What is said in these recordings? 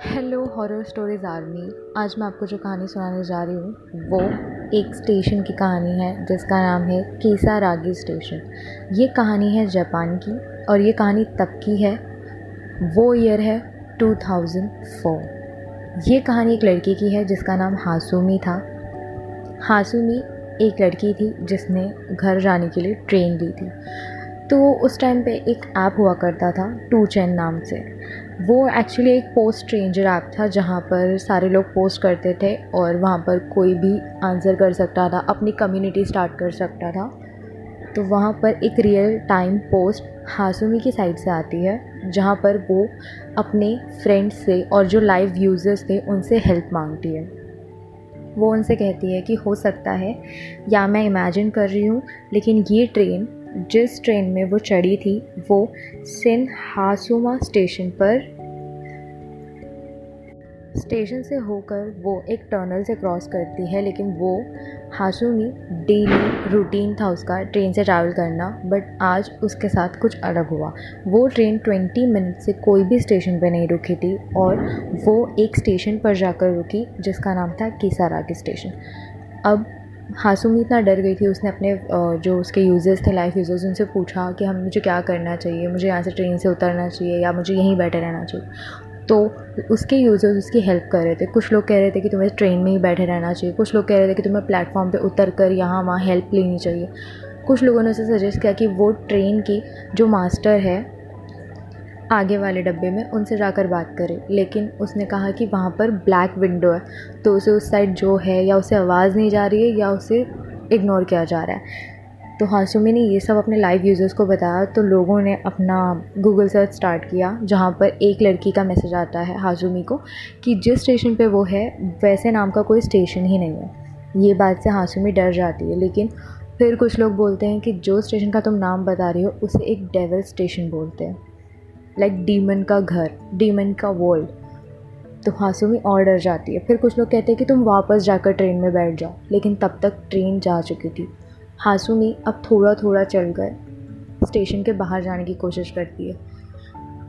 Hello horror stories army आज मैं आपको जो कहानी सुनाने जा रही हूँ, वो एक स्टेशन की कहानी है, जिसका नाम है केसा रागी स्टेशन ये कहानी है जापान की, और ये कहानी तब की है, वो ईयर है 2004 ये कहानी एक लड़की की है, जिसका नाम हासुमी था। हासुमी एक लड़की थी, जिसने घर जाने के लिए ट्रेन ली थी। तो उस टाइम पे एक ऐप हुआ करता था टू चैन नाम से। वो एक्चुअली एक पोस्ट स्ट्रेंजर ऐप था, जहाँ पर सारे लोग पोस्ट करते थे और वहाँ पर कोई भी आंसर कर सकता था, अपनी कम्युनिटी स्टार्ट कर सकता था। तो वहाँ पर एक रियल टाइम पोस्ट हासुमी की साइड से आती है, जहाँ पर वो अपने फ्रेंड्स से और जो लाइव यूज़र्स थे, उनसे हेल्प मांगती है। वो उनसे कहती है कि हो सकता है, या मैं इमेजिन कर रही हूँ, लेकिन ये ट्रेन जिस ट्रेन में वो चढ़ी थी, वो सिन हासुमा स्टेशन पर स्टेशन से होकर वो एक टनल से क्रॉस करती है, लेकिन वो हासुमी डेली रूटीन था उसका ट्रेन से ट्रैवल करना, बट आज उसके साथ कुछ अलग हुआ। वो ट्रेन 20 मिनट से कोई भी स्टेशन पर नहीं रुकी थी और वो एक स्टेशन पर जाकर रुकी, जिसका नाम था किसारागी स्टेशन। अब हासुमी इतना डर गई थी, उसने अपने जो उसके यूज़र्स थे लाइफ यूज़र्स उनसे पूछा कि हम, मुझे क्या करना चाहिए, मुझे यहाँ से ट्रेन से उतरना चाहिए या मुझे यहीं बैठे रहना चाहिए। तो उसके यूज़र्स उसकी हेल्प कर रहे थे। कुछ लोग कह रहे थे कि तुम्हें ट्रेन में ही बैठे रहना चाहिए। कुछ लोग कह रहे थे कि तुम्हें प्लेटफॉर्म पे उतर कर यहाँ वहाँ हेल्प लेनी चाहिए। कुछ लोगों ने उसे सजेस्ट किया कि वो ट्रेन की जो मास्टर है आगे वाले डब्बे में उनसे जाकर बात करें। लेकिन उसने कहा कि वहाँ पर ब्लैक विंडो है तो उसे उस साइड जो है या उसे आवाज़ नहीं जा रही है या उसे इग्नोर किया जा रहा है। तो हासुमी ने ये सब अपने लाइव यूज़र्स को बताया तो लोगों ने अपना गूगल सर्च स्टार्ट किया, जहाँ पर एक लड़की का मैसेज आता है हासुमी को कि जिस स्टेशन पे वो है, वैसे नाम का कोई स्टेशन ही नहीं है। ये बात से हासुमी डर जाती है, लेकिन फिर कुछ लोग बोलते हैं कि जो स्टेशन का तुम नाम बता रही हो, उसे एक डेवल स्टेशन बोलते हैं। लाइक डीमन का घर डीमन का वर्ल्ड तो हासुमी और डर जाती है। फिर कुछ लोग कहते हैं कि तुम वापस जाकर ट्रेन में बैठ जाओ। लेकिन तब तक ट्रेन जा चुकी थी। हासुमी अब थोड़ा थोड़ा चल कर स्टेशन के बाहर जाने की कोशिश करती है।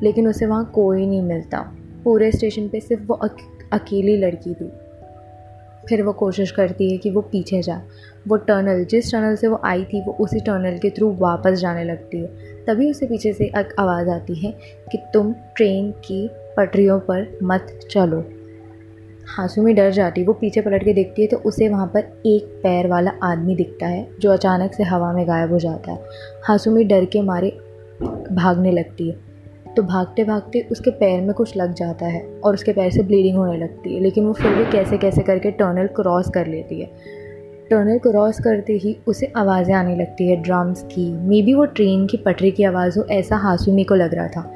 लेकिन उसे वहाँ कोई नहीं मिलता। पूरे स्टेशन पे सिर्फ़ वो अक, अकेली लड़की थी। फिर वो कोशिश करती है कि वो पीछे जाए। वो टनल जिस टनल से वो आई थी वो उसी टनल के थ्रू वापस जाने लगती है। तभी उसे पीछे से एक आवाज़ आती है कि तुम ट्रेन की पटरियों पर मत चलो। हासुमी डर जाती, वो पीछे पलट के देखती है तो उसे वहाँ पर एक पैर वाला आदमी दिखता है जो अचानक से हवा में गायब हो जाता है। हासुमी डर के मारे भागने लगती है। तो भागते भागते उसके पैर में कुछ लग जाता है और उसके पैर से ब्लीडिंग होने लगती है, लेकिन वो फिर भी कैसे कैसे करके टनल क्रॉस कर लेती है। टनल क्रॉस करते ही उसे आवाज़ें आने लगती है, ड्रम्स की। मे बी वो ट्रेन की पटरी की आवाज़ हो, ऐसा हासुमी को लग रहा था।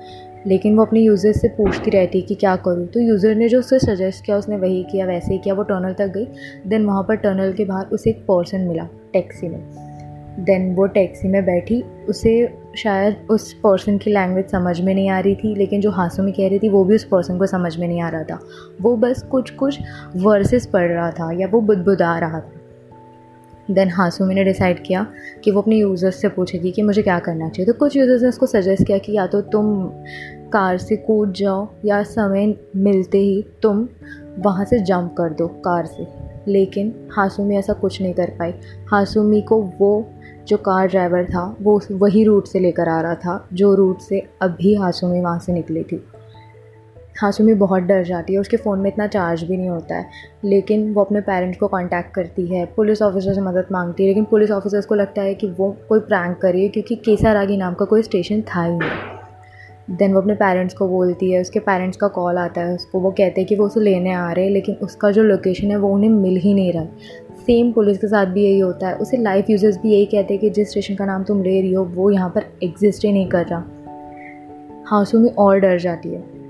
लेकिन वो अपने यूज़र से पूछती रहती कि क्या करूँ? तो यूज़र ने जो उसे सजेस्ट किया, उसने वही किया, वैसे ही किया। वो टनल तक गई। देन वहाँ पर टनल के बाहर उसे एक पर्सन मिला टैक्सी में। देन वो टैक्सी में बैठी। उसे शायद उस पर्सन की लैंग्वेज समझ में नहीं आ रही थी, लेकिन जो हासों में कह रही थी, वो भी उस पर्सन को समझ में नहीं आ रहा था। वो बस कुछ कुछ वर्सेस पढ़ रहा था, या वो बुदबुदा रहा था। देन हासुमी ने डिसाइड किया कि वो अपने यूज़र्स से पूछेगी कि मुझे क्या करना चाहिए। तो कुछ यूज़र्स ने उसको सजेस्ट किया कि या तो तुम कार से कूद जाओ या समय मिलते ही तुम वहाँ से जंप कर दो कार से। लेकिन हासुमी ऐसा कुछ नहीं कर पाई। हासुमी को वो जो कार ड्राइवर था, वो वही रूट से लेकर आ रहा था, जो रूट से अभी हासुमी वहाँ से निकली थी। हाशुमी बहुत डर जाती है, उसके फ़ोन में इतना चार्ज भी नहीं होता है। लेकिन वो अपने पेरेंट्स को कांटेक्ट करती है पुलिस ऑफिसर से मदद मांगती है, लेकिन पुलिस ऑफिसर्स को लगता है कि वो कोई प्रैंक करिए क्योंकि केसारागी नाम का कोई स्टेशन था ही नहीं। देन वो अपने पेरेंट्स को बोलती है, उसके पेरेंट्स का कॉल आता है, उसको वो कहते हैं कि वो उसे लेने आ रहे हैं, लेकिन उसका जो लोकेशन है वो उन्हें मिल ही नहीं रहा। सेम पुलिस के साथ भी यही होता है, उसे लाइफ यूज़र्स भी यही कहते हैं कि जिस स्टेशन का नाम तुम ले रही हो, वो यहाँ पर एग्जिस्ट ही नहीं कर रहा। हासुमी और डर जाती है।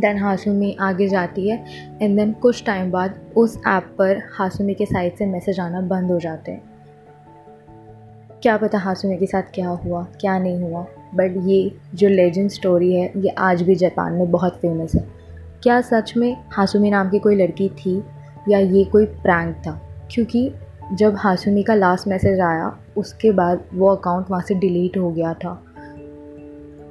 देन हासुमी आगे जाती है एंड देन कुछ टाइम बाद उस ऐप पर हासुमी के साइड से मैसेज आना बंद हो जाते हैं। क्या पता हासुमी के साथ क्या हुआ, क्या नहीं हुआ बट ये जो लेजेंड स्टोरी है, ये आज भी जापान में बहुत फ़ेमस है। क्या सच में हासुमी नाम की कोई लड़की थी, या ये कोई प्रैंक था? क्योंकि जब हासुमी का लास्ट मैसेज आया, उसके बाद वो अकाउंट वहाँ से डिलीट हो गया था।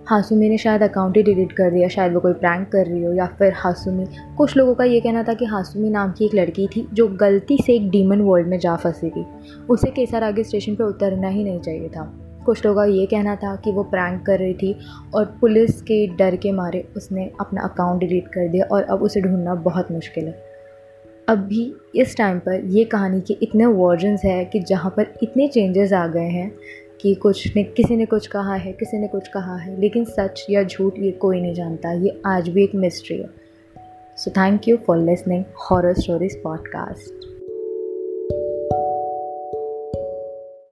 हासुमी ने शायद अकाउंट ही डिलीट कर दिया शायद वो कोई प्रैंक कर रही हो, या फिर हासुमी कुछ लोगों का ये कहना था कि हासुमी नाम की एक लड़की थी जो गलती से एक डीमन वर्ल्ड में जा फंसी थी। उसे केसर आगे स्टेशन पर उतरना ही नहीं चाहिए था। कुछ लोगों का ये कहना था कि वो प्रैंक कर रही थी और पुलिस के डर के मारे उसने अपना अकाउंट डिलीट कर दिया और अब उसे ढूंढना बहुत मुश्किल है। अब भी इस टाइम पर ये कहानी के इतने वर्जन्स हैं कि जहाँ पर इतने चेंजेस आ गए हैं कि कुछ ने, किसी ने कुछ कहा है, किसी ने कुछ कहा है, लेकिन सच या झूठ ये कोई नहीं जानता। ये आज भी एक मिस्ट्री है। So thank you for listening horror stories podcast